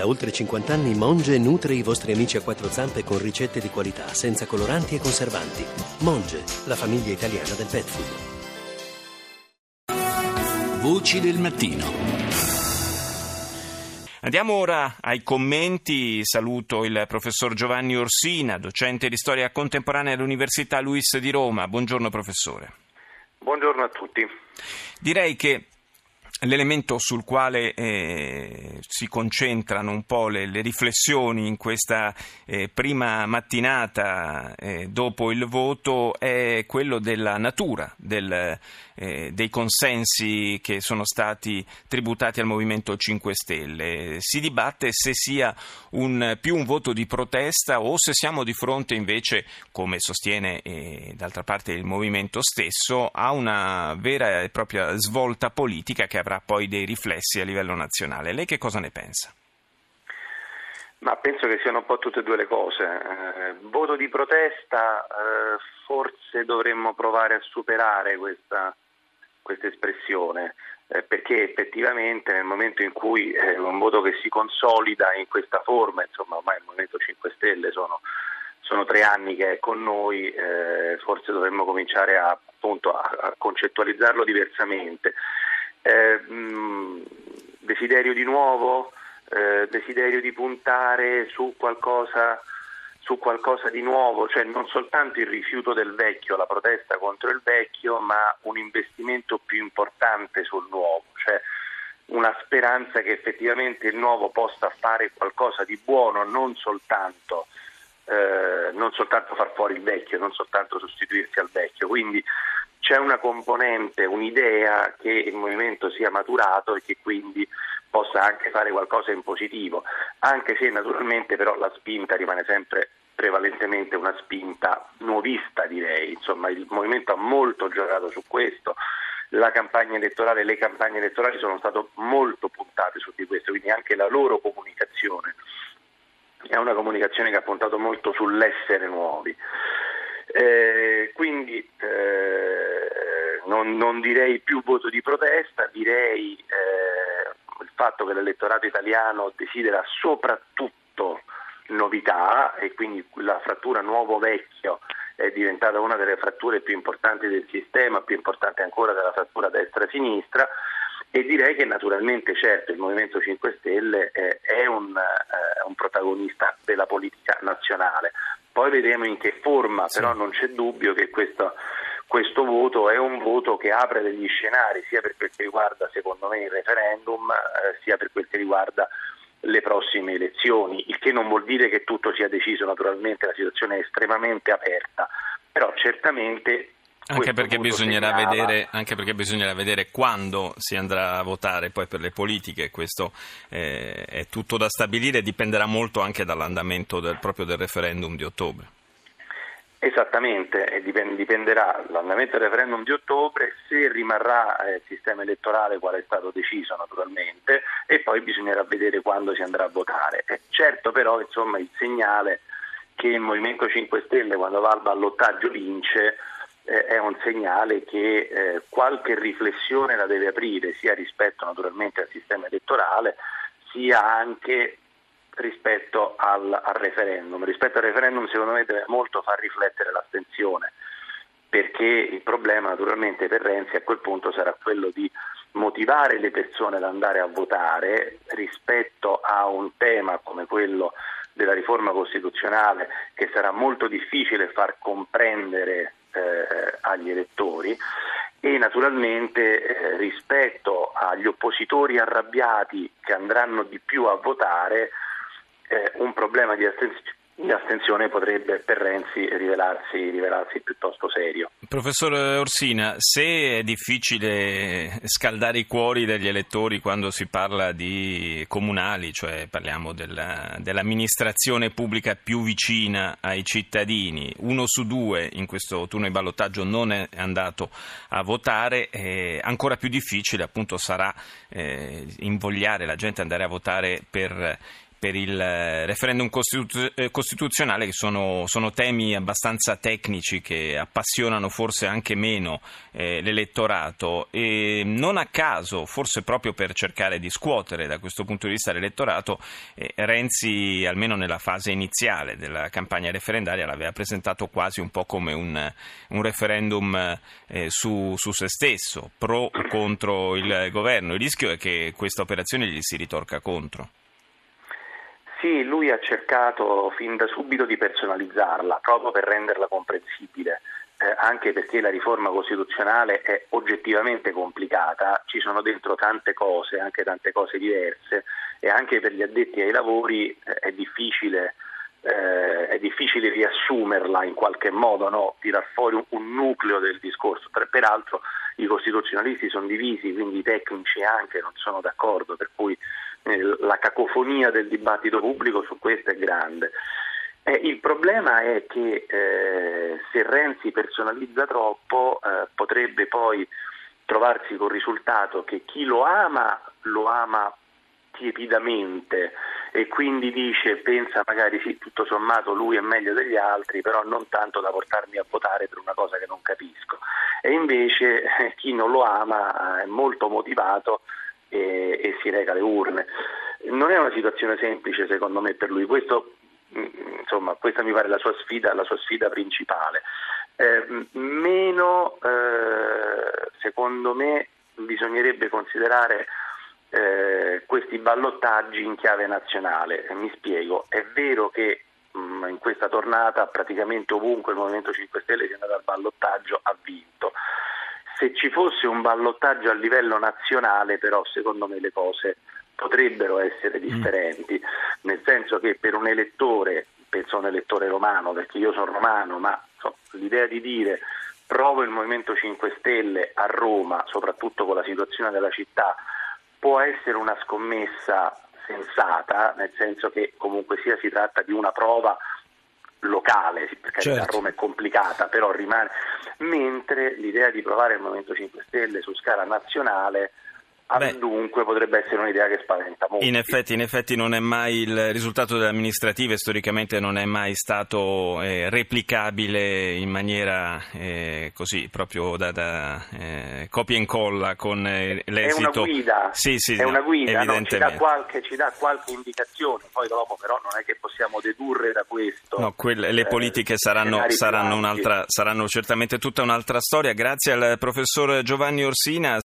Da oltre 50 anni Monge nutre i vostri amici a quattro zampe con ricette di qualità, senza coloranti e conservanti. Monge, la famiglia italiana del pet food. Voci del mattino. Andiamo ora ai commenti. Saluto il professor Giovanni Orsina, docente di storia contemporanea all'Università Luis di Roma. Buongiorno professore. Buongiorno a tutti. Direi che L'elemento sul quale eh, si concentrano un po' le, le riflessioni in questa eh, prima mattinata eh, dopo il voto è quello della natura del, eh, dei consensi che sono stati tributati al Movimento 5 Stelle. Si dibatte se sia un, più un voto di protesta o se siamo di fronte invece, come sostiene eh, d'altra parte il Movimento stesso, a una vera e propria svolta politica che avrà poi dei riflessi a livello nazionale. Lei che cosa ne pensa? Ma penso che siano un po' tutte e due le cose. Eh, voto di protesta, eh, forse dovremmo provare a superare questa, questa espressione, eh, perché effettivamente nel momento in cui è un voto che si consolida in questa forma, insomma ormai il Movimento 5 Stelle sono, sono tre anni che è con noi, eh, forse dovremmo cominciare a, appunto, a, a concettualizzarlo diversamente. Desiderio di nuovo, eh, desiderio di puntare su qualcosa su qualcosa di nuovo, cioè non soltanto il rifiuto del vecchio, la protesta contro il vecchio, ma un investimento più importante sul nuovo, cioè una speranza che effettivamente il nuovo possa fare qualcosa di buono, non soltanto, eh, non soltanto far fuori il vecchio, non soltanto sostituirsi al vecchio. Quindi c'è una componente, un'idea che il movimento sia maturato e che quindi possa anche fare qualcosa in positivo, anche se naturalmente però la spinta rimane sempre prevalentemente una spinta nuovista direi, insomma il movimento ha molto giocato su questo, la campagna elettorale, le campagne elettorali sono state molto puntate su di questo, quindi anche la loro comunicazione è una comunicazione che ha puntato molto sull'essere nuovi. Eh, quindi eh, non, non, direi più voto di protesta, direi eh, il fatto che l'elettorato italiano desidera soprattutto novità e quindi la frattura nuovo-vecchio è diventata una delle fratture più importanti del sistema, più importante ancora della frattura destra-sinistra e direi che naturalmente certo il Movimento 5 Stelle è, è un, eh, un, protagonista della politica nazionale. Poi vedremo in che forma, sì. però non c'è dubbio che questo, questo voto è un voto che apre degli scenari sia per quel che riguarda secondo me il referendum eh, sia per quel che riguarda le prossime elezioni, il che non vuol dire che tutto sia deciso, naturalmente la situazione è estremamente aperta, però certamente anche perché, vedere, anche perché, bisognerà vedere, quando si andrà a votare poi per le politiche, questo eh, è tutto da stabilire, dipenderà molto anche dall'andamento del, proprio del referendum di ottobre. Esattamente, dipenderà l'andamento del referendum di ottobre, se rimarrà eh, il sistema elettorale quale è stato deciso naturalmente e poi bisognerà vedere quando si andrà a votare. È certo però insomma, il segnale che il Movimento 5 Stelle quando va al ballottaggio vince eh, è un segnale che eh, qualche riflessione la deve aprire sia rispetto naturalmente al sistema elettorale sia anche rispetto al, al, referendum. Rispetto al referendum secondo me deve molto far riflettere l'astensione, perché il problema naturalmente per Renzi a quel punto sarà quello di motivare le persone ad andare a votare rispetto a un tema come quello della riforma costituzionale che sarà molto difficile far comprendere eh, agli elettori e naturalmente eh, rispetto agli oppositori arrabbiati che andranno di più a votare eh, un problema di astensione l'astensione potrebbe per Renzi rivelarsi, rivelarsi, piuttosto serio. Professor Orsina, se è difficile scaldare i cuori degli elettori quando si parla di comunali, cioè parliamo della, dell'amministrazione pubblica più vicina ai cittadini, uno su due in questo turno di ballottaggio non è andato a votare, ancora più difficile appunto sarà eh, invogliare la gente ad andare a votare per per il eh, referendum eh, costituzionale che sono, sono, temi abbastanza tecnici che appassionano forse anche meno eh, l'elettorato e non a caso, forse proprio per cercare di scuotere da questo punto di vista l'elettorato, eh, Renzi almeno nella fase iniziale della campagna referendaria l'aveva presentato quasi un po' come un, un referendum eh, su, su se stesso, pro o contro il governo. Il rischio è che questa operazione gli si ritorca contro. Sì, lui ha cercato fin da subito di personalizzarla, proprio per renderla comprensibile. Eh, anche perché la riforma costituzionale è oggettivamente complicata, ci sono dentro tante cose, anche tante cose diverse e anche per gli addetti ai lavori eh, è, difficile, eh, è, difficile, riassumerla in qualche modo, no? tirar fuori un, un, nucleo del discorso. Peraltro i costituzionalisti sono divisi, quindi i tecnici anche non sono d'accordo, per cui la cacofonia del dibattito pubblico su questo è grande. Eh, il problema è che eh, se Renzi personalizza troppo eh, potrebbe poi trovarsi col risultato che chi lo ama lo ama tiepidamente e quindi dice pensa magari sì tutto sommato lui è meglio degli altri però non tanto da portarmi a votare per una cosa che non capisco e invece eh, chi non lo ama è molto motivato e, e si reca alle urne. Non è una situazione semplice secondo me per lui, Questo, mm, insomma, questa mi pare la sua sfida, la sua sfida principale. Eh, meno, eh, secondo me, bisognerebbe considerare eh, questi ballottaggi in chiave nazionale. Mi spiego, è vero che mh, mm, in questa tornata praticamente ovunque il Movimento 5 Stelle che è andato al ballottaggio ha vinto. Se ci fosse un ballottaggio a livello nazionale, però, secondo me le cose potrebbero essere mm. differenti, mm. nel senso che per un elettore, penso a un elettore romano, perché io sono romano, ma so, l'idea di dire provo il Movimento 5 Stelle a Roma, soprattutto con la situazione della città, può essere una scommessa sensata, nel senso che comunque sia si tratta di una prova locale, perché certo. a Roma è complicata, però rimane, mentre l'idea di provare il Movimento 5 Stelle su scala nazionale Beh, dunque potrebbe essere un'idea che spaventa molto. In effetti, in effetti non è mai il risultato delle amministrative, storicamente non è mai stato eh, replicabile in maniera eh, così, proprio da, da eh, copia e incolla con eh, l'esito. È una guida, sì, sì, è una guida no? ci, dà qualche, ci, dà qualche, indicazione, poi dopo però non è che possiamo dedurre da questo. No, quelle, le eh, politiche saranno, saranno, saranno certamente tutta un'altra storia. Grazie al professor Giovanni Orsina.